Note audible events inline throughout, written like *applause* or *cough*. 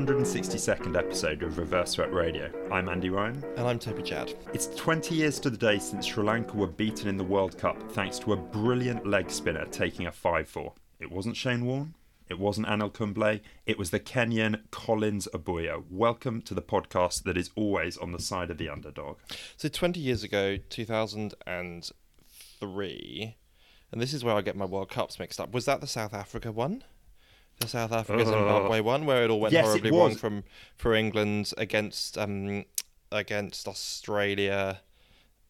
162nd episode of Reverse Swept Radio. I'm Andy Ryan. And I'm Toby Chad. It's 20 years to the day since Sri Lanka were beaten in the World Cup thanks to a brilliant leg spinner taking a 5 4. It wasn't Shane Warne, it wasn't Anil Kumble, it was the Kenyan Collins Obuya. Welcome to the podcast that is always on the side of the underdog. So 20 years ago, 2003, and this is where I get my World Cups mixed up. Was that the South Africa one? The South Africa Zimbabwe one, where it all went Yes, horribly wrong from for England against um, against Australia,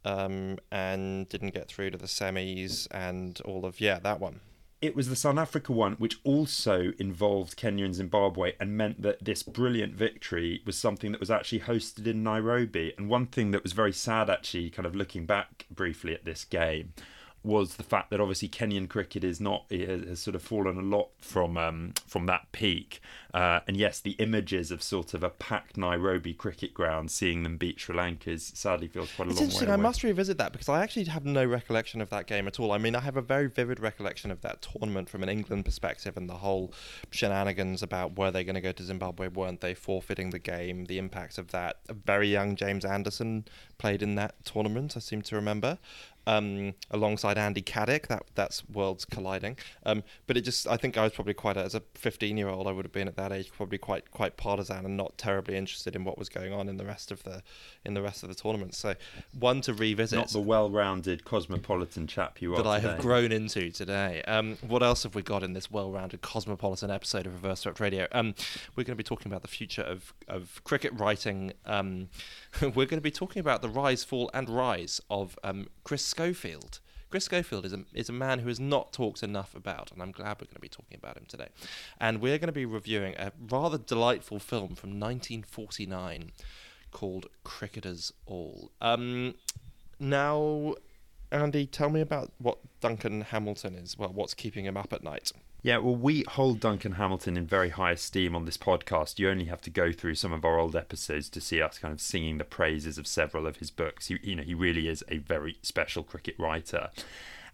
um, and didn't get through to the semis and all of yeah that one. It was the South Africa one, which also involved Kenya and Zimbabwe and meant that this brilliant victory was something that was actually hosted in Nairobi. And one thing that was very sad, actually, kind of looking back briefly at this game, was the fact that obviously Kenyan cricket is not has, sort of fallen a lot from um, from that peak. Uh, and yes, the images of sort of a packed Nairobi cricket ground, seeing them beat Sri Lanka, is sadly feels quite a It's long way interesting. away. I must revisit that because I actually have no recollection of that game at all. I mean, I have a very vivid recollection of that tournament from an England perspective and the whole shenanigans about were they going to go to Zimbabwe, weren't they, forfeiting the game, the impact of that. A very young James Anderson played in that tournament, I seem to remember. Um, alongside Andy Caddick, that that's worlds colliding. Um, but it just, I think I was probably quite as a 15 year old, I would have been at that age probably quite quite partisan and not terribly interested in what was going on in the rest of the in the rest of the tournament. So one to revisit Not the well-rounded cosmopolitan chap you are that I have grown into today. Um, what else have we got in this well-rounded cosmopolitan episode of Reverse Swept Radio? Um, we're going to be talking about the future of, of cricket writing. *laughs* We're going to be talking about the rise, fall, and rise of um, Chris Schofield. Chris Schofield is a, is a man who is not talked enough about, and I'm glad we're going to be talking about him today. And we're going to be reviewing a rather delightful film from 1949 called Cricketers All. Um, now, Andy, tell me about what Duncan Hamilton is. Well, what's keeping him up at night? Yeah, well, we hold Duncan Hamilton in very high esteem on this podcast. You only have to go through some of our old episodes to see us kind of singing the praises of several of his books. He, you know, he really is a very special cricket writer.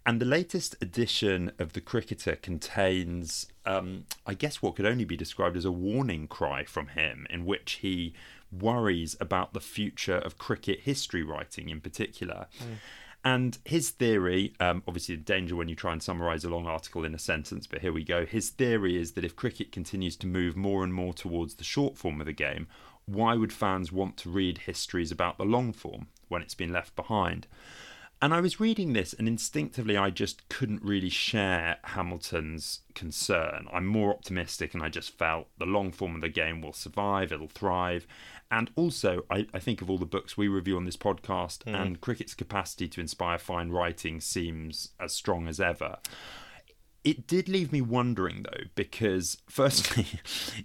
And the latest edition of The Cricketer contains, um, I guess, what could only be described as a warning cry from him, in which he worries about the future of cricket history writing in particular. And his theory, um, obviously, the danger when you try and summarize a long article in a sentence, but here we go. His theory is that if cricket continues to move more and more towards the short form of the game, why would fans want to read histories about the long form when it's been left behind? And I was reading this, and instinctively, I just couldn't really share Hamilton's concern. I'm more optimistic, and I just felt the long form of the game will survive, it'll thrive. And also, I, I think of all the books we review on this podcast, and cricket's capacity to inspire fine writing seems as strong as ever. It did leave me wondering, though, because *laughs* firstly,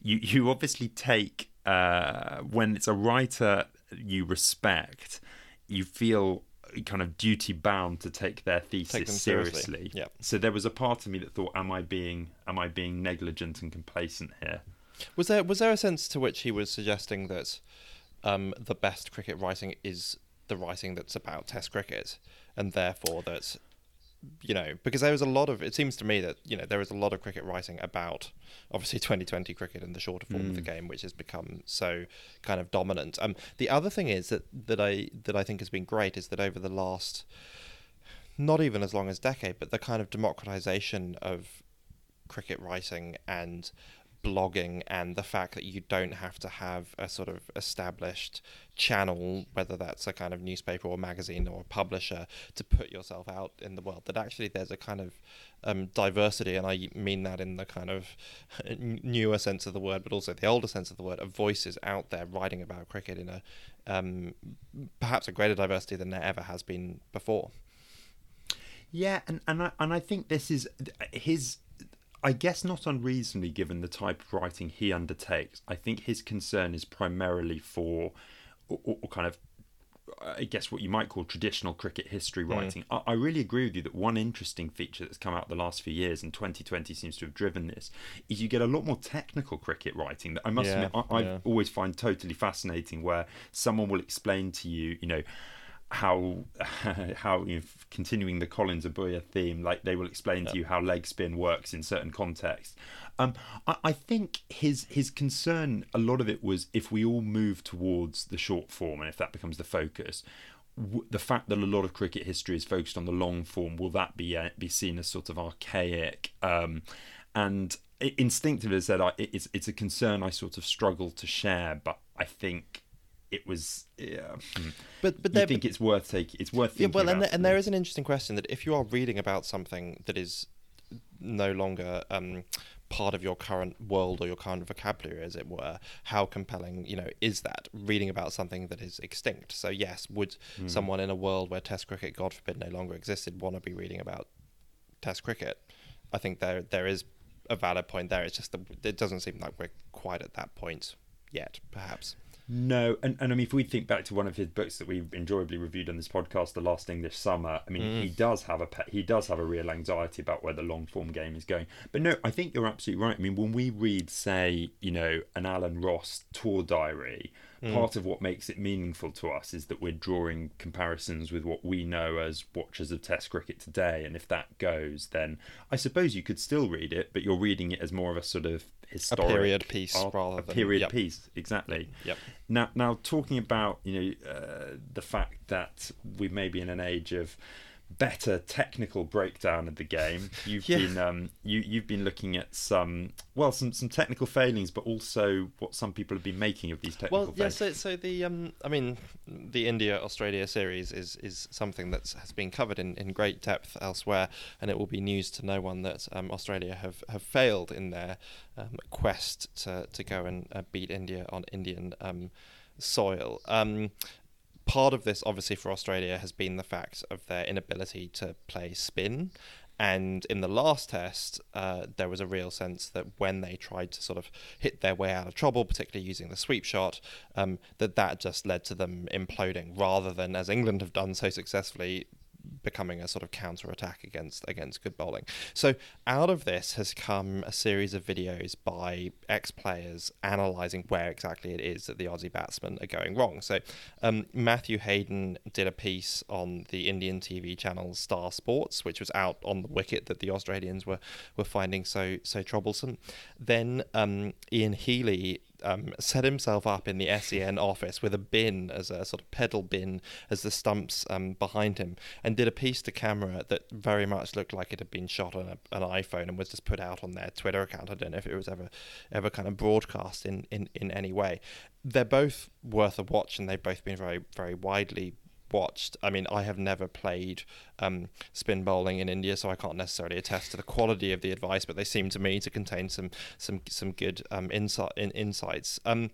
you, you obviously take, uh, when it's a writer you respect, you feel kind of duty bound to take their thesis Take seriously. seriously. Yeah. So there was a part of me that thought, "Am I being am I being negligent and complacent here?" Was there was there a sense to which he was suggesting that um, the best cricket writing is the writing that's about Test cricket, and therefore that you know because there was a lot of it seems to me that you know there is a lot of cricket writing about obviously *laughs* 2020 cricket and the shorter form of the game which has become so kind of dominant. Um the other thing is that that i that i think has been great is that over the last not even as long as decade but the kind of democratization of cricket writing and blogging and the fact that you don't have to have a sort of established channel whether that's a kind of newspaper or magazine or a publisher to put yourself out in the world that actually there's a kind of um, diversity and i mean that in the kind of *laughs* newer sense of the word but also the older sense of the word of voices out there writing about cricket in a um, perhaps a greater diversity than there ever has been before Yeah, and and I, and I think this is his. I guess not unreasonably, given the type of writing he undertakes. I think his concern is primarily for, or, or kind of, I guess what you might call traditional cricket history hmm. writing. I, I really agree with you that one interesting feature that's come out the last few years, and 2020 seems to have driven this, is you get a lot more technical cricket writing that I must Yeah, admit I, I yeah. always find totally fascinating, where someone will explain to you, you know how *laughs* how continuing the Collins Obuya theme, like they will explain to you how leg spin works in certain contexts. Um, I, I, think his his concern, a lot of it was if we all move towards the short form and if that becomes the focus, w- the fact that a lot of cricket history is focused on the long form, will that be uh, be seen as sort of archaic? Um, and instinctively, as I said, I, it's it's a concern I sort of struggle to share, but I think it was yeah. But but I think it's worth taking. It's worth yeah. Well, and, the, and there is an interesting question that if you are reading about something that is no longer um, part of your current world or your current vocabulary, as it were, how compelling you know is that reading about something that is extinct? So yes, would mm. someone in a world where Test cricket, God forbid, no longer existed, want to be reading about Test cricket? I think there there is a valid point there. It's just that it doesn't seem like we're quite at that point yet, perhaps. No, and, and I mean, if we think back to one of his books that we enjoyably reviewed on this podcast, "The Last English Summer," I mean, mm. he does have a he does have a real anxiety about where the long form game is going. But no, I think you're absolutely right. I mean, when we read, say, you know, an Alan Ross tour diary, mm. part of what makes it meaningful to us is that we're drawing comparisons with what we know as watchers of Test cricket today. And if that goes, then I suppose you could still read it, but you're reading it as more of a sort of historic a period piece art, rather a than, period yep. piece exactly yep now now talking about you know uh, the fact that we may be in an age of better technical breakdown of the game. *laughs* You've yeah. been um, you you've been looking at some well some some technical failings, but also what some people have been making of these technical. Well, yeah. So so the um, I mean the India Australia series is is something that has been covered in, in great depth elsewhere, and it will be news to no one that um, Australia have, have failed in their um, quest to to go and uh, beat India on Indian um, soil. Um, part of this, obviously, for Australia has been the fact of their inability to play spin. And in the last test, uh, there was a real sense that when they tried to sort of hit their way out of trouble, particularly using the sweep shot, um, that that just led to them imploding rather than, as England have done so successfully, becoming a sort of counter attack against against good bowling. So out of this has come a series of videos by ex players analysing where exactly it is that the Aussie batsmen are going wrong. So um, Matthew Hayden did a piece on the Indian TV channel Star Sports, which was out on the wicket that the Australians were were finding so so troublesome. Then um, Ian Healy um, set himself up in the SEN office with a bin as a sort of pedal bin as the stumps um, behind him, and did a piece to camera that very much looked like it had been shot on a, an iPhone and was just put out on their Twitter account. I don't know if it was ever ever kind of broadcast in, in, in any way. They're both worth a watch, and they've both been very very widely watched. I mean, I have never played um, spin bowling in India, so I can't necessarily attest to the quality of the advice, but they seem to me to contain some some some good um, insight in, insights. Um,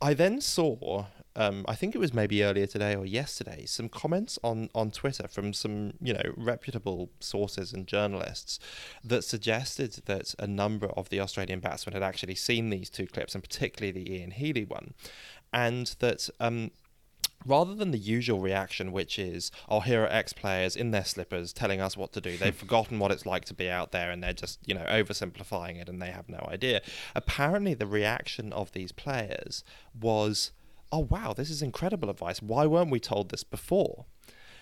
I then saw. Um, I think it was maybe earlier today or yesterday, some comments on, on Twitter from some, you know, reputable sources and journalists that suggested that a number of the Australian batsmen had actually seen these two clips, and particularly the Ian Healy one, and that um, rather than the usual reaction, which is, oh, here are ex players in their slippers telling us what to do. They've *laughs* forgotten what it's like to be out there and they're just, you know, oversimplifying it and they have no idea. Apparently, the reaction of these players was, oh, wow, this is incredible advice. Why weren't we told this before?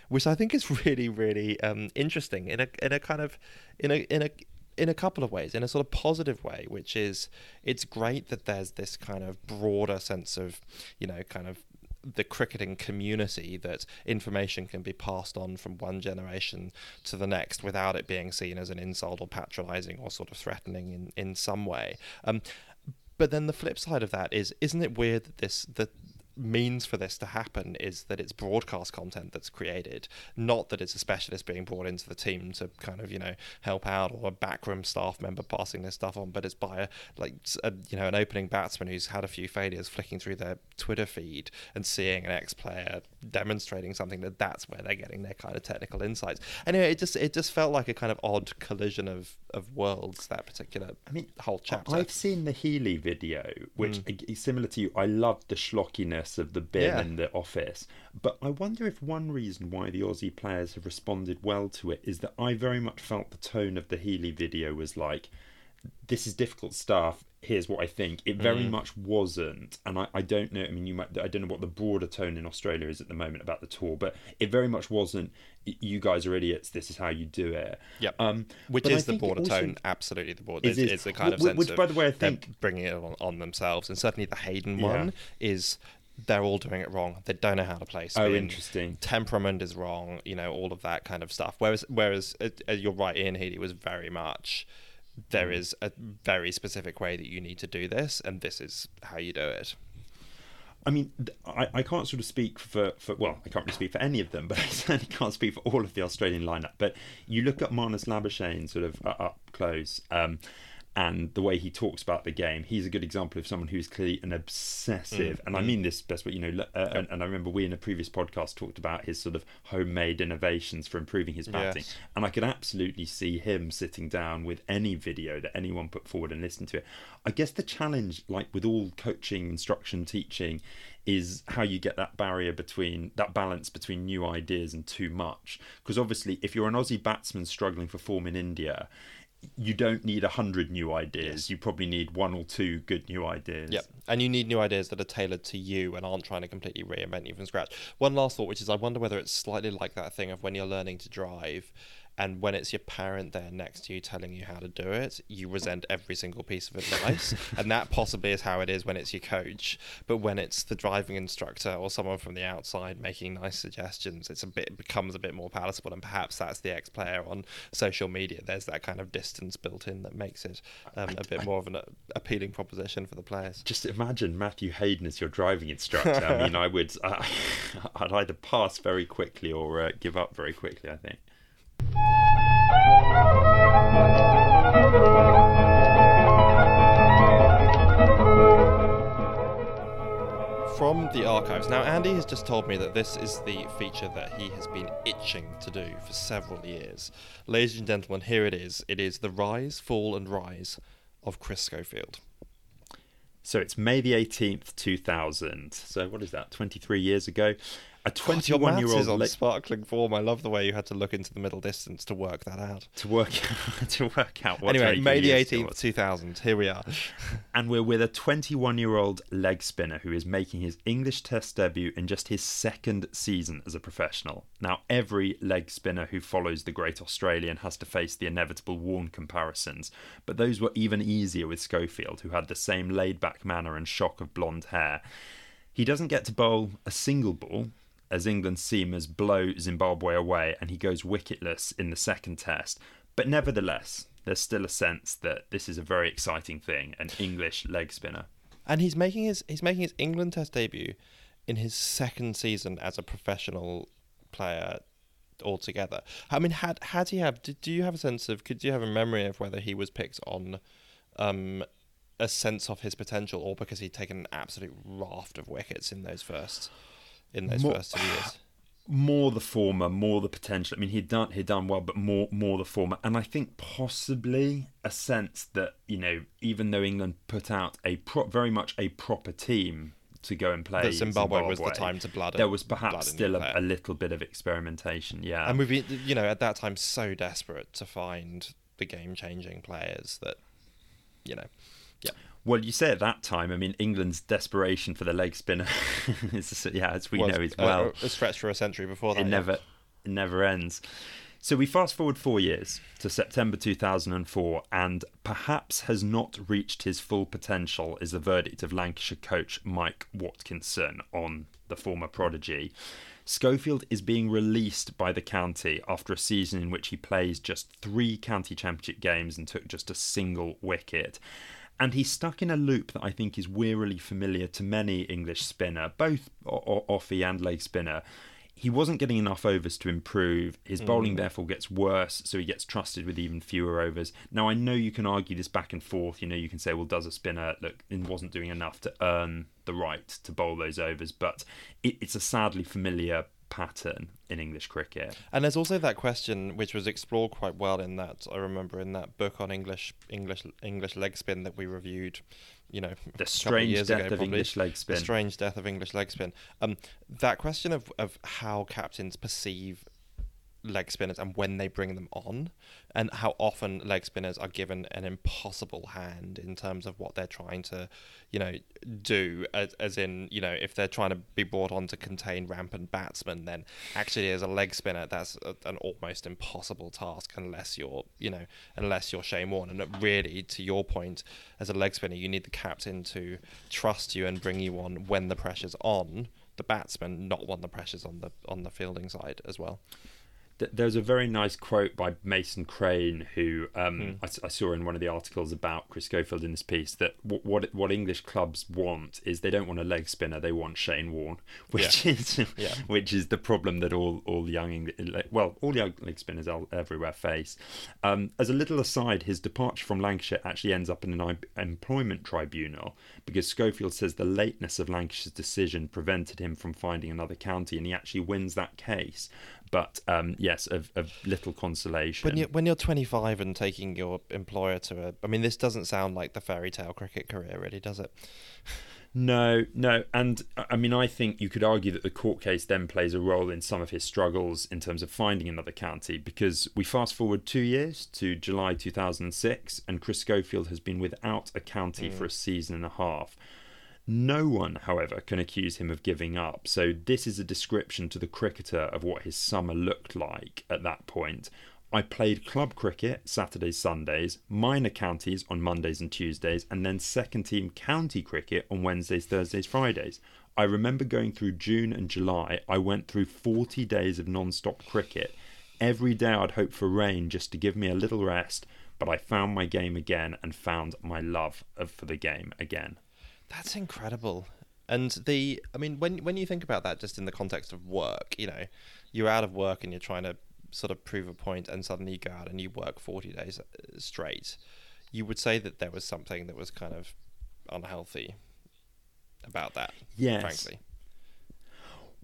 Which I think is *laughs* really, really um, interesting in a in a kind of in a in a in a couple of ways, in a sort of positive way, which is it's great that there's this kind of broader sense of, you know, kind of the cricketing community that information can be passed on from one generation to the next without it being seen as an insult or patronizing or sort of threatening in, in some way. Um, but then the flip side of that is, isn't it weird that this that means for this to happen is that it's broadcast content that's created, not that it's a specialist being brought into the team to kind of you know help out or a backroom staff member passing this stuff on, but it's by a like a, you know an opening batsman who's had a few failures, flicking through their Twitter feed and seeing an ex-player demonstrating something that that's where they're getting their kind of technical insights. Anyway, it just it just felt like a kind of odd collision of of worlds that particular I mean whole chapter. I've seen the Healy video, which mm. is similar to you. I loved the schlockiness of the bin yeah. in the office, but I wonder if one reason why the Aussie players have responded well to it is that I very much felt the tone of the Healy video was like, "This is difficult stuff here's what I think. It very Mm. much wasn't, and I, I don't know. I mean, you might. I don't know what the broader tone in Australia is at the moment about the tour, but it very much wasn't. You guys are idiots. This is how you do it. Yep. Um, Which but I is the think it border also- tone, absolutely the border. It It's, is. the kind of sense which, by the way, I think- bringing it on, on themselves, and certainly the Hayden Yeah. one is they're all doing it wrong. They don't know how to play spin. Oh, interesting. Temperament is wrong. You know all of that kind of stuff. Whereas, whereas uh, uh, you're right, Ian Healy was very much. There Mm. is a very specific way that you need to do this, and this is how you do it. I mean, I, I can't sort of speak for, for well, I can't really speak for any of them, *laughs* but I certainly can't speak for all of the Australian lineup. But you look at Marnus Labuschagne sort of uh, up close, um, and the way he talks about the game, he's a good example of someone who's clearly an obsessive, and I mean this best, but you know, uh, and, and I remember we in a previous podcast talked about his sort of homemade innovations for improving his batting, Yes. and I could absolutely see him sitting down with any video that anyone put forward and listen to it. I guess the challenge, like with all coaching, instruction, teaching, is how you get that barrier between that balance between new ideas and too much. Because obviously, if you're an Aussie batsman struggling for form in India, you don't need a hundred new ideas. You probably need one or two good new ideas. Yep. And you need new ideas that are tailored to you and aren't trying to completely reinvent you from scratch. One last thought, which is I wonder whether it's slightly like that thing of when you're learning to drive and when it's your parent there next to you telling you how to do it, you resent every single piece of advice. *laughs* and that possibly is how it is when it's your coach. But when it's the driving instructor or someone from the outside making nice suggestions, it's a bit it becomes a bit more palatable and perhaps that's the ex player on social media. There's that kind of distance built in that makes it um, a bit more of an uh, appealing proposition for the players. Just imagine Matthew Hayden as your driving instructor. I *laughs* mean, I would, uh, *laughs* I'd either pass very quickly or uh, give up very quickly. I think. From the archives. Now, Andy has just told me that this is the feature that he has been itching to do for several years. Ladies and gentlemen, here it is. It is the rise, fall, and rise of Chris Schofield. So it's May the 18th, 2000. So what is that, 23 years ago? A God, your 21 maths year is old on sparkling form. I love the way you had to look into the middle distance to work that out. to work *laughs* to work out what anyway, May the 18th, was. 2000. Here we are. *laughs* And we're with a 21 year old leg spinner who is making his English Test debut in just his second season as a professional. Now, every leg spinner who follows the great Australian has to face the inevitable Warne comparisons, but those were even easier with Schofield, who had the same laid back manner and shock of blonde hair. He doesn't get to bowl a single ball, as England's seamers blow Zimbabwe away and he goes wicketless in the second test. But nevertheless, there's still a sense that this is a very exciting thing, an English leg spinner. and he's making his he's making his England Test debut in his second season as a professional player altogether. I mean, had had he have? Did, do you have a sense of? Could you have a memory of whether he was picked on um, a sense of his potential, or because he'd taken an absolute raft of wickets in those first in those More- first two years? More the former, more the potential. I mean, he'd done he'd done well, but more more the former. And I think possibly a sense that you know, even though England put out a pro- very much a proper team to go and play, That Zimbabwe, was the time to blood. There was perhaps still a, a little bit of experimentation. Yeah, and we've been, you know, at that time so desperate to find the game changing players that, you know, yeah. Well, you say at that time. I mean, England's desperation for the leg spinner *laughs* is, yeah, as we know, is uh, well. a stretch for a century before that. it yeah. never, it never ends. So we fast forward four years to September 2004, and perhaps has not reached his full potential is the verdict of Lancashire coach Mike Watkinson on the former prodigy. Schofield is being released by the county after a season in which he plays just three county championship games and took just a single wicket. And he's stuck in a loop that I think is wearily familiar to many English spinner, both o- offie and leg spinner. He wasn't getting enough overs to improve. His mm. bowling therefore gets worse, so he gets trusted with even fewer overs. Now I know you can argue this back and forth. You know you can say, well, does a spinner look and wasn't doing enough to earn the right to bowl those overs? But it, it's a sadly familiar pattern in English cricket. And there's also that question which was explored quite well in that I remember in that book on English English English leg spin that we reviewed, you know, The strange death ago, of probably. English leg The spin. strange death of English leg spin. Um, that question of of how captains perceive leg spinners and when they bring them on, and how often leg spinners are given an impossible hand in terms of what they're trying to, you know, do. As, as in, you know, if they're trying to be brought on to contain rampant batsmen, then actually as a leg spinner, that's a, an almost impossible task unless you're, you know, unless you're Shane Warne. And really, to your point, as a leg spinner, you need the captain to trust you and bring you on when the pressure's on the batsman, not when the pressure's on the on the fielding side as well there's a very nice quote by Mason Crane, who um, mm. I, I, saw in one of the articles about Chris Schofield in this piece, that w- what what English clubs want is they don't want a leg spinner, they want Shane Warne, *laughs* which yeah. is yeah. which is the problem that all all young English, well all the young leg spinners everywhere face. Um, as a little aside, his departure from Lancashire actually ends up in an employment tribunal because Schofield says the lateness of Lancashire's decision prevented him from finding another county, and he actually wins that case but um, yes, of, of, little consolation. When you're, when you're 25 and taking your employer to a, I mean, this doesn't sound like the fairy tale cricket career, really, does it? No, no, and I mean, I think you could argue that the court case then plays a role in some of his struggles in terms of finding another county, because we fast forward two years to July 2006, and Chris Schofield has been without a county mm. for a season and a half. No one, however, can accuse him of giving up, so this is a description to the cricketer of what his summer looked like at that point. I played club cricket Saturdays, Sundays, minor counties on Mondays and Tuesdays, and then second team county cricket on Wednesdays, Thursdays, Fridays. I remember going through June and July, I went through 40 days of non stop cricket. Every day I'd hope for rain just to give me a little rest, but I found my game again and found my love for the game again. That's incredible. And the, I mean, when when you think about that, just in the context of work, you know, you're out of work and you're trying to sort of prove a point, and suddenly you go out and you work 40 days uh, straight. You would say that there was something that was kind of unhealthy about that. Yes. Frankly.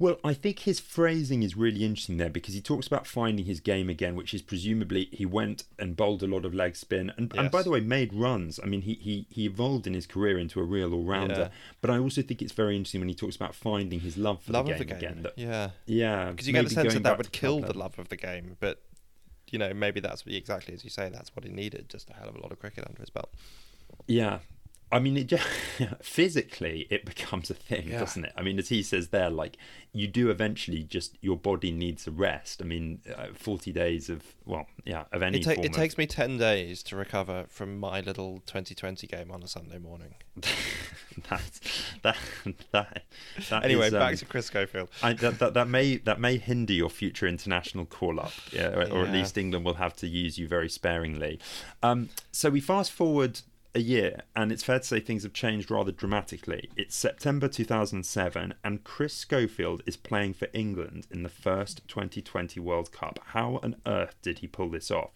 Well, I think his phrasing is really interesting there because he talks about finding his game again, which is presumably he went and bowled a lot of leg spin and, yes. and by the way, made runs. I mean, he, he, he evolved in his career into a real all rounder. Yeah. But I also think it's very interesting when he talks about finding his love for love the, game the, game again. That, yeah. Yeah. Because you get the sense that that would kill the love of the game. But, you know, maybe that's exactly as you say, that's what he needed just a hell of a lot of cricket under his belt. Yeah, I mean, it just, *laughs* physically it becomes a thing, yeah. doesn't it? I mean, as he says there, like you do eventually just your body needs a rest. I mean, uh, forty days of well, yeah, of any. It, ta- it of... takes me ten days to recover from my little 2020 game on a Sunday morning. *laughs* that, that, *laughs* that, that anyway, is, back um, to Chris Schofield. I, that, that, that may that may hinder your future international call up, yeah, or, yeah. or, at least England will have to use you very sparingly. Um, so we fast forward a year, and it's fair to say things have changed rather dramatically. It's September 2007, and Chris Schofield is playing for England in the first 2020 World Cup. How on earth did he pull this off?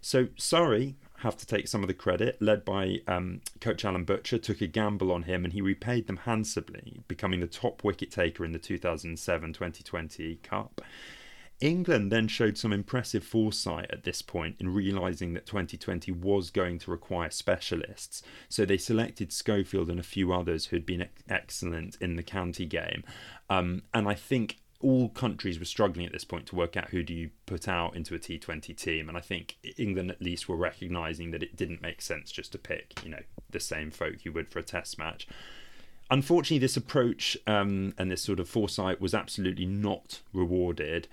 So, Surrey, have to take some of the credit, led by um, coach Alan Butcher, took a gamble on him and he repaid them handsomely, becoming the top wicket taker in the 2007 2020 Cup. England then showed some impressive foresight at this point in realising that 2020 was going to require specialists, so they selected Schofield and a few others who had been ex- excellent in the county game. Um, and I think all countries were struggling at this point to work out who do you put out into a T20 team, and I think England at least were recognising that it didn't make sense just to pick, you know, the same folk you would for a Test match. Unfortunately, this approach um, and this sort of foresight was absolutely not rewarded.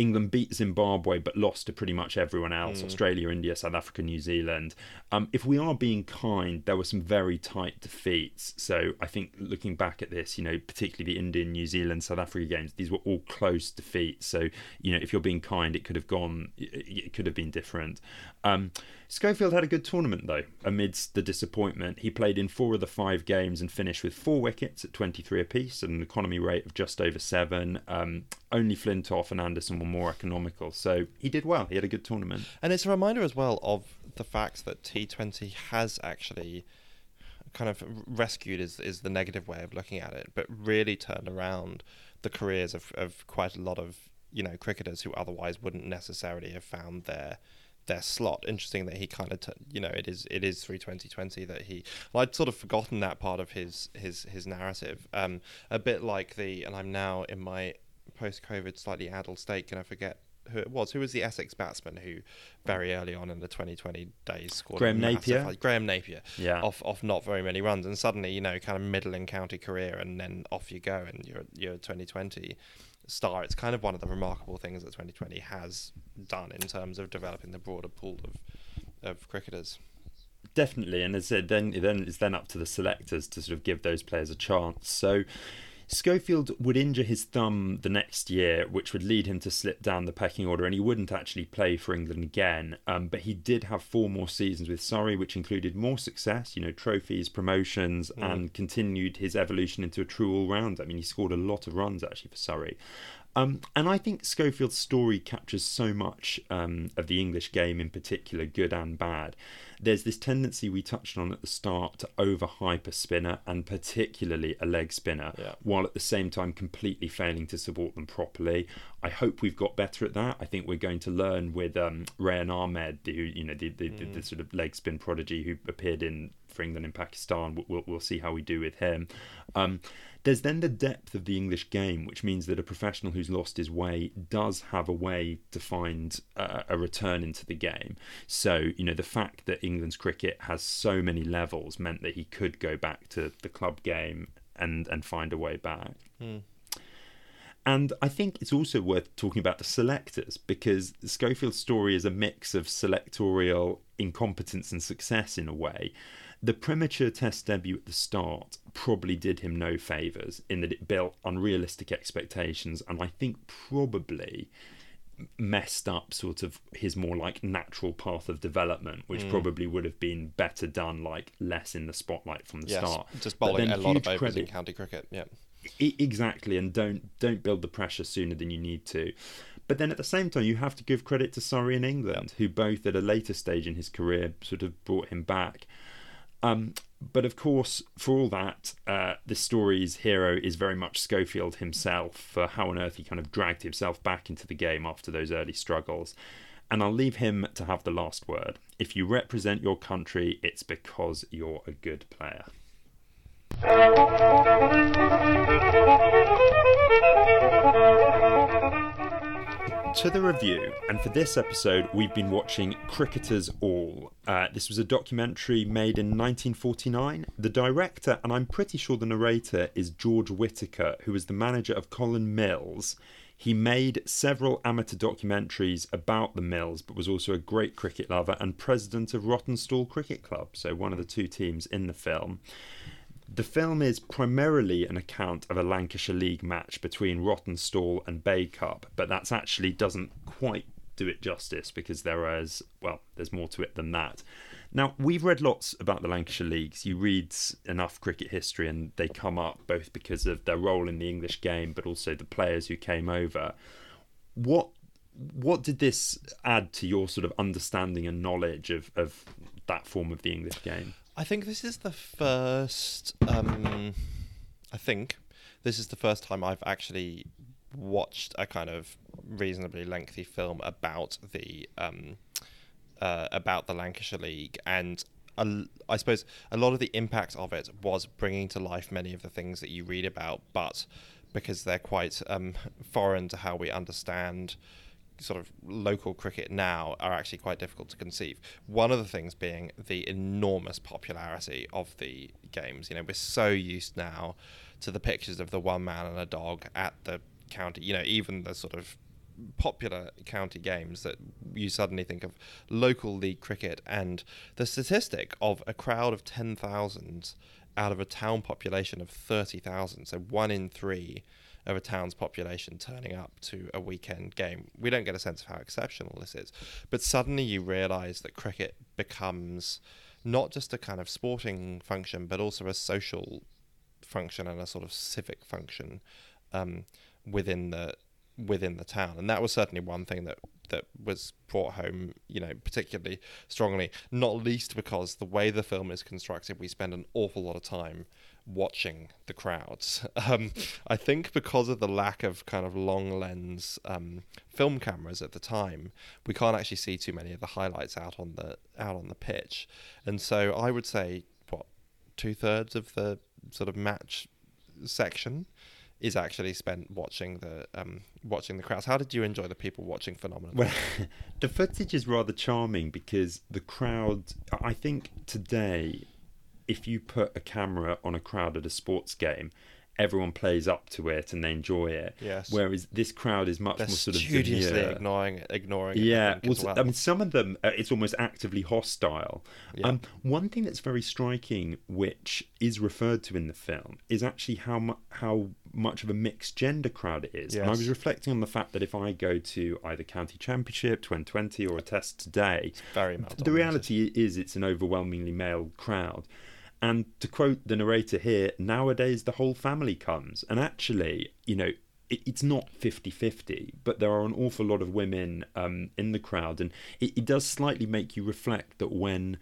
England beat Zimbabwe but lost to pretty much everyone else mm. Australia, India, South Africa, New Zealand. Um, if we are being kind, there were some very tight defeats. So I think looking back at this, you know, particularly the Indian, New Zealand, South Africa games, these were all close defeats. So, you know, if you're being kind, it could have gone, it could have been different. Um, Schofield had a good tournament though, amidst the disappointment. He played in four of the five games and finished with four wickets at 23 apiece and an economy rate of just over seven. Um, only Flintoff and Anderson were more economical, so he did well. He had a good tournament. And it's a reminder as well of the fact that T20 has actually kind of rescued is, is the negative way of looking at it, but really turned around the careers of, of quite a lot of you know cricketers who otherwise wouldn't necessarily have found their their slot. Interesting that he kind of, t- you know, it is it is through 2020 that he. Well, I'd sort of forgotten that part of his his his narrative. Um, a bit like the, and I'm now in my post-COVID slightly addled state. Can I forget who it was. Who was the Essex batsman who very early on in the 2020 days scored Graham Napier? Graham Napier. Yeah. Off off not very many runs, and suddenly you know kind of middling county career, and then off you go, and you're you're a 2020 star. It's kind of one of the remarkable things that 2020 has done in terms of developing the broader pool of of cricketers. Definitely, and as I said, then then it's then up to the selectors to sort of give those players a chance. So Schofield would injure his thumb the next year, which would lead him to slip down the pecking order, and he wouldn't actually play for England again. Um, but he did have four more seasons with Surrey, which included more success, you know, trophies, promotions, and continued his evolution into a true all-rounder. I mean, he scored a lot of runs actually for Surrey. Um, and I think Schofield's story captures so much um, of the English game in particular, good and bad. There's this tendency we touched on at the start to overhype a spinner and particularly a leg spinner, Yeah. while at the same time completely failing to support them properly. I hope we've got better at that. I think we're going to learn with um, Rehan Ahmed, who you know the the, the, the sort of leg spin prodigy who appeared in for England in Pakistan. We'll, we'll, see how we do with him. Um, there's then the depth of the English game, which means that a professional who's lost his way does have a way to find uh, a return into the game. So, you know, the fact that England's cricket has so many levels meant that he could go back to the club game and, and find a way back. And I think it's also worth talking about the selectors because Schofield's story is a mix of selectorial incompetence and success in a way. The premature test debut at the start probably did him no favours in that it built unrealistic expectations and I think probably messed up sort of his more like natural path of development, which hmm. probably would have been better done like less in the spotlight from the Yes, start. just bowling a lot of overs in county cricket. Yeah. Exactly and don't don't build the pressure sooner than you need to. But then at the same time you have to give credit to Surrey and England who both at a later stage in his career sort of brought him back. Um, but of course for all that uh, the story's hero is very much Schofield himself for how on earth he kind of dragged himself back into the game after those early struggles. And I'll leave him to have the last word. If you represent your country it's because you're a good player To the review, and for this episode, we've been watching Cricketers All. Uh, this was a documentary made in 1949. The director, and I'm pretty sure the narrator, is George Whitaker, who was the manager of Colin Mills. He made several amateur documentaries about the Mills, but was also a great cricket lover and president of Rawtenstall Cricket Club, so one of the two teams in the film. The film is primarily an account of a Lancashire League match between Rawtenstall and Bacup, but that's actually doesn't quite do it justice because there is, well, there's more to it than that. Now, we've read lots about the Lancashire Leagues. You read enough cricket history and they come up both because of their role in the English game, but also the players who came over. What what did this add to your sort of understanding and knowledge of, of that form of the English game? I think this is the first. Um, I think this is the first time I've actually watched a kind of reasonably lengthy film about the um, uh, about the Lancashire League, and a I suppose a lot of the impact of it was bringing to life many of the things that you read about, but because they're quite um, foreign to how we understand sort of local cricket now are actually quite difficult to conceive. One of the things being the enormous popularity of the games. You know, we're so used now to the pictures of the one man and a dog at the county, you know, even the sort of popular county games that you suddenly think of local league cricket and the statistic of a crowd of 10,000 out of a town population of 30,000 so one in 3 of a town's population turning up to a weekend game we don't get a sense of how exceptional this is but suddenly you realize that cricket becomes not just a kind of sporting function but also a social function and a sort of civic function um, within the within the town, and that was certainly one thing that that was brought home, you know, particularly strongly. Not least because the way the film is constructed, we spend an awful lot of time watching the crowds. *laughs* Um, I think because of the lack of kind of long lens um, film cameras at the time, we can't actually see too many of the highlights out on the out on the pitch, and so I would say what two thirds of the sort of match section is actually spent watching the um, watching the crowds. How did you enjoy the people watching phenomenon? Well, *laughs* the footage is rather charming because the crowd. I think today, if you put a camera on a crowd at a sports game, everyone plays up to it and they enjoy it. Yes. Whereas this crowd is much They're more sort of studiously demure. ignoring it, ignoring it. Yeah, I, well, well. I mean, some of them uh, it's almost actively hostile. Yeah. Um, one thing that's very striking, which is referred to in the film, is actually how mu- how much of a mixed gender crowd it is. And I was reflecting on the fact that if I go to either county championship, 2020, or a test today, very the reality is it's an overwhelmingly male crowd. And to quote the narrator here, nowadays the whole family comes. And actually, you know, it, it's not 50 50, but there are an awful lot of women um, in the crowd. And it, it does slightly make you reflect that when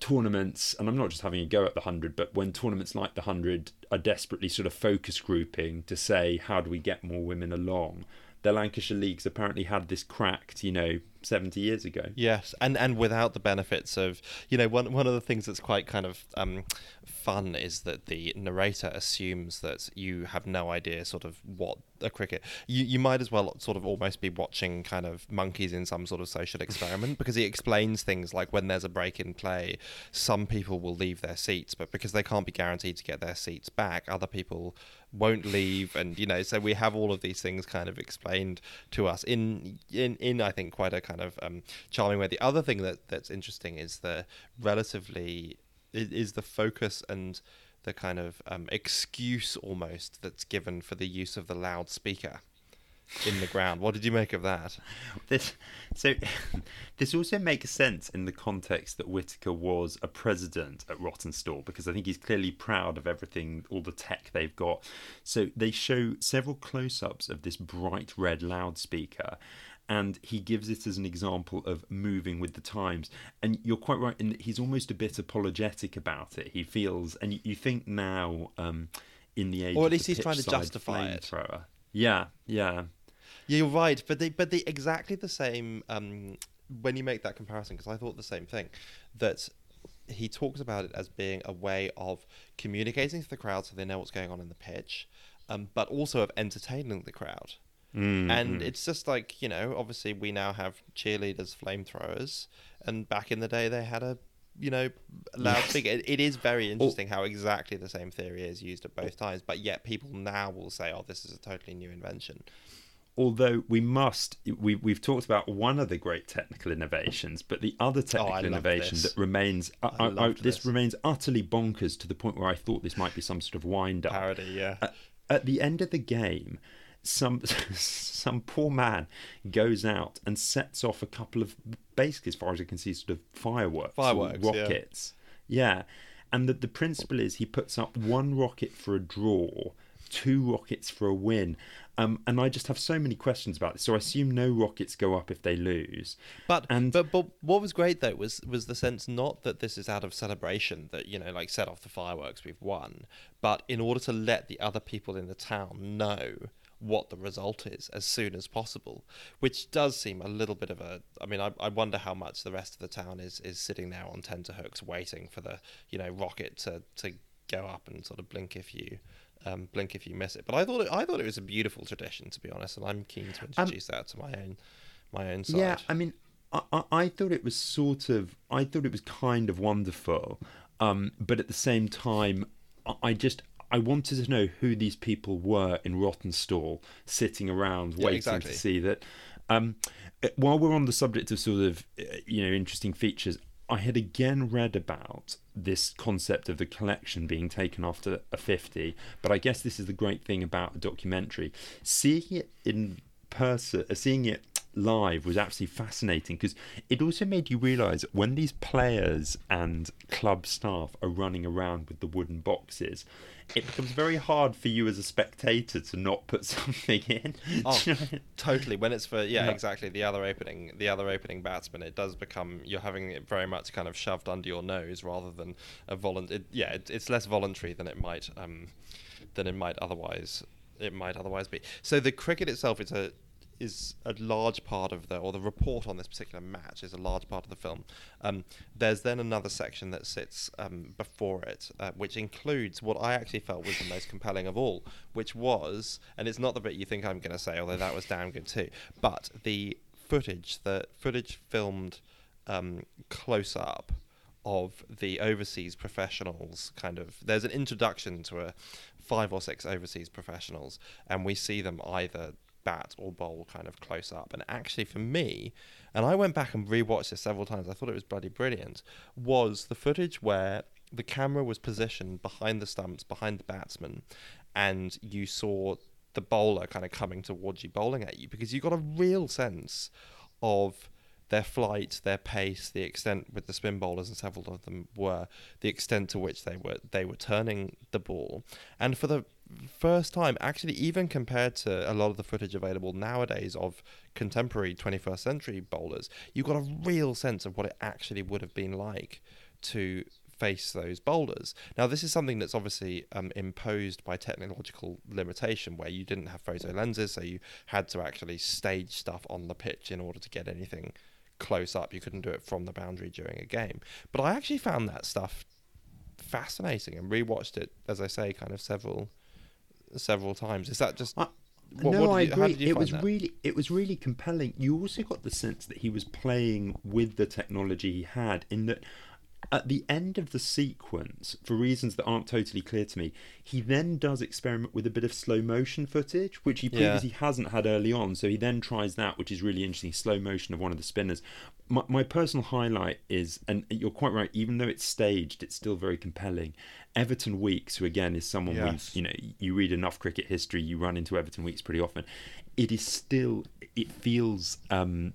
tournaments, and I'm not just having a go at the 100, but when tournaments like the 100 are desperately sort of focus grouping to say, how do we get more women along? The Lancashire Leagues apparently had this cracked, you know, 70 years ago. Yes, and and without the benefits of you know one one of the things that's quite kind of um, fun is that the narrator assumes that you have no idea sort of what a cricket. You you might as well sort of almost be watching kind of monkeys in some sort of social experiment because he explains things like when there's a break in play, some people will leave their seats, but because they can't be guaranteed to get their seats back, other people won't leave, and you know so we have all of these things kind of explained to us in in in I think quite a kind of um, charming way. The other thing that that's interesting is the relatively is the focus and the kind of um, excuse almost that's given for the use of the loudspeaker in the ground. What did you make of that? This so *laughs* this also makes sense in the context that Whitaker was a president at Rawtenstall because I think he's clearly proud of everything, all the tech they've got. So they show several close-ups of this bright red loudspeaker. And he gives it as an example of moving with the times. And you're quite right in that he's almost a bit apologetic about it. He feels, and you, you think now, um, in the age, Or at of least he's trying to justify it. Yeah, yeah. Yeah, you're right, but they but they exactly the same. Um, when you make that comparison, because I thought the same thing, that he talks about it as being a way of communicating to the crowd so they know what's going on in the pitch, um, but also of entertaining the crowd. Mm, And mm. it's just like you know, obviously we now have cheerleaders, flamethrowers, and back in the day they had a you know *laughs* loudspeaker. It, it is very interesting how exactly the same theory is used at both times, but yet people now will say, "Oh, this is a totally new invention." although we must we, we've talked about one of the great technical innovations but the other technical Oh, innovation this. that remains I, I I, I, this this. remains utterly bonkers to the point where i thought this might be some sort of wind up Parody, yeah. at the end of the game some *laughs* some poor man goes out and sets off a couple of basically as far as i can see sort of fireworks or Fireworks, yeah. rockets. Yeah. And the, the principle is he puts up one rocket for a draw two rockets for a win. Um, and i just have so many questions about this. So i assume no rockets go up if they lose. But, And- but but what was great though was was the sense not that this is out of celebration that you know like set off the fireworks we've won, but in order to let the other people in the town know what the result is as soon as possible, which does seem a little bit of a. I mean, I, I wonder how much the rest of the town is is sitting there on tenterhooks waiting for the you know rocket to to go up and sort of blink if you. Um, blink if you miss it, but I thought it, I thought it was a beautiful tradition to be honest, and I'm keen to introduce that to my own my own side. Yeah, I mean, I, I, I thought it was sort of, I thought it was kind of wonderful, um, but at the same time, I just, I wanted to know who these people were in Rawtenstall, sitting around Yeah, waiting exactly. to see that. Um, uh, while we're on the subject of sort of, uh, you know, interesting features, I had again read about this concept of the collection being taken after a 50, but I guess this is the great thing about a documentary. Seeing it in person, uh, seeing it live was absolutely fascinating because it also made you realize when these players and club staff are running around with the wooden boxes, it becomes very hard for you as a spectator to not put *laughs* something in. Oh, Do you know what I mean? totally. When it's for yeah, Yeah. exactly the other opening, the other opening batsman, it does become you're having it very much kind of shoved under your nose rather than a volunt. It, yeah, it, it's less voluntary than it might um, than it might otherwise it might otherwise be. So the cricket itself is a is a large part of the or the report on this particular match is a large part of the film. Um, there's then another section that sits um, before it, uh, which includes what I actually felt was the most compelling of all, which was, and it's not the bit you think I'm going to say, although that was damn good too, but the footage, the footage filmed um, close up of the overseas professionals kind of there's an introduction to a five or six overseas professionals and we see them either bat or bowl kind of close up. And actually for me and I went back and rewatched this several times I thought it was bloody brilliant was the footage where the camera was positioned behind the stumps behind the batsman and you saw the bowler kind of coming towards you bowling at you because you got a real sense of their flight, their pace, the extent with the spin bowlers, and several of them were the extent to which they were they were turning the ball, and for the first time, actually, even compared to a lot of the footage available nowadays of contemporary 21st century bowlers, you got a real sense of what it actually would have been like to face those boulders. Now, this is something that's obviously um, imposed by technological limitation, where you didn't have photo lenses, so you had to actually stage stuff on the pitch in order to get anything close up. You couldn't do it from the boundary during a game. But I actually found that stuff fascinating and rewatched it, as I say, kind of several several times. Is that just? I, what- no, what I you- agree. It was that? really, it was really compelling. You also got the sense that he was playing with the technology he had. In that, at the end of the sequence, for reasons that aren't totally clear to me, he then does experiment with a bit of slow motion footage, which he Yeah. previously hasn't had early on. So he then tries that, which is really interesting. Slow motion of one of the spinners. My, my personal highlight is, and you're quite right. Even though it's staged, it's still very compelling. Everton Weekes, who again is someone Yes. we, you know, you read enough cricket history, you run into Everton Weekes pretty often. It is still, it feels, um,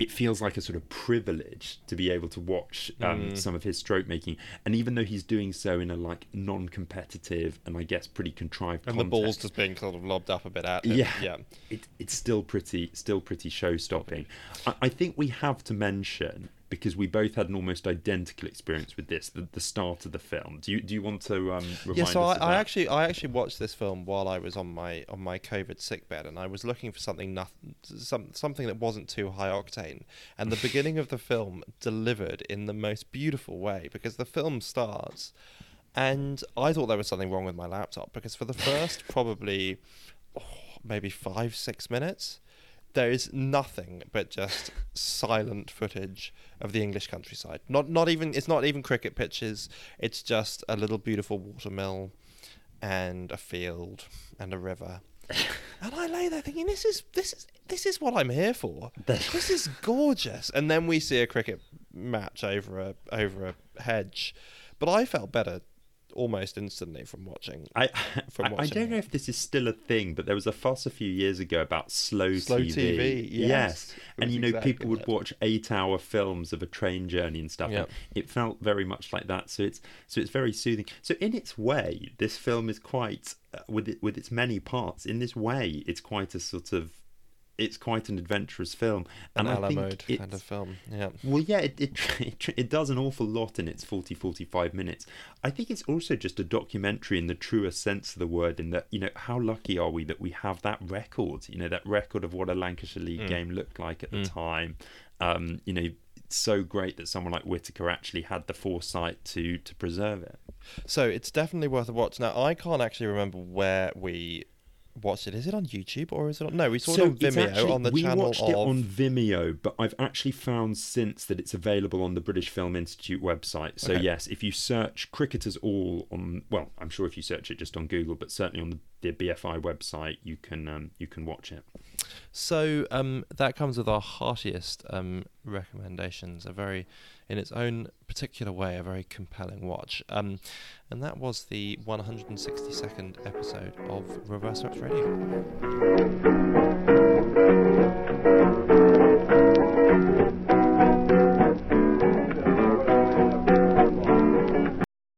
it feels like a sort of privilege to be able to watch um, Mm. some of his stroke making, and even though he's doing so in a like non-competitive and I guess pretty contrived And the ball's just being sort of lobbed up a bit at him. yeah, yeah. It, it's still pretty, still pretty show-stopping. I, I think we have to mention because we both had an almost identical experience with this. The, the start of the film. Do you do you want to um, remind Yeah, so I, I actually I actually watched this film while I was on my on my COVID sick bed, and I was looking for something nothing, some something that wasn't too high octane. And the *laughs* beginning of the film delivered in the most beautiful way because the film starts, and I thought there was something wrong with my laptop because for the first probably oh, maybe five six minutes. There is nothing but just silent footage of the English countryside. Not not even it's not even cricket pitches. It's just a little beautiful watermill and a field and a river. *laughs* and I lay there thinking, this is this is this is what I'm here for. *laughs* this is gorgeous. And then we see a cricket match over a over a hedge. But I felt better almost instantly from watching. I, from I, I don't know if this is still a thing, but there was a fuss a few years ago about slow, Slow TV, yes. It and you know exactly people would that. watch eight-hour films of a train journey and stuff. Yeah. And it felt very much like that. So it's so it's very soothing. So in its way, this film is quite uh, with it with its many parts. In this way, it's quite a sort of it's quite an adventurous film, and a I la think mode it's, kind of film. Yeah. well, yeah, it, it, *laughs* it, it does an awful lot in its 40, 45 minutes. I think it's also just a documentary in the truest sense of the word, in that, you know, how lucky are we that we have that record, you know, that record of what a Lancashire League Mm. game looked like at the Mm. time. Um, you know, it's so great that someone like Whitaker actually had the foresight to to preserve it. So it's definitely worth a watch. Now I can't actually remember where we watched it. Is it on YouTube or is it on? No, we saw it on Vimeo actually- on the we channel watched of. it on Vimeo, but I've actually found since that it's available on the British Film Institute website. So Okay. yes, if you search "Cricketers All" on, well, I'm sure if you search it just on Google, but certainly on the, the BFI website, you can um, you can watch it. So um, that comes with our heartiest um, recommendations. A very, in its own particular way, a very compelling watch. Um, and that was the 162nd episode of Reverse Swept Radio.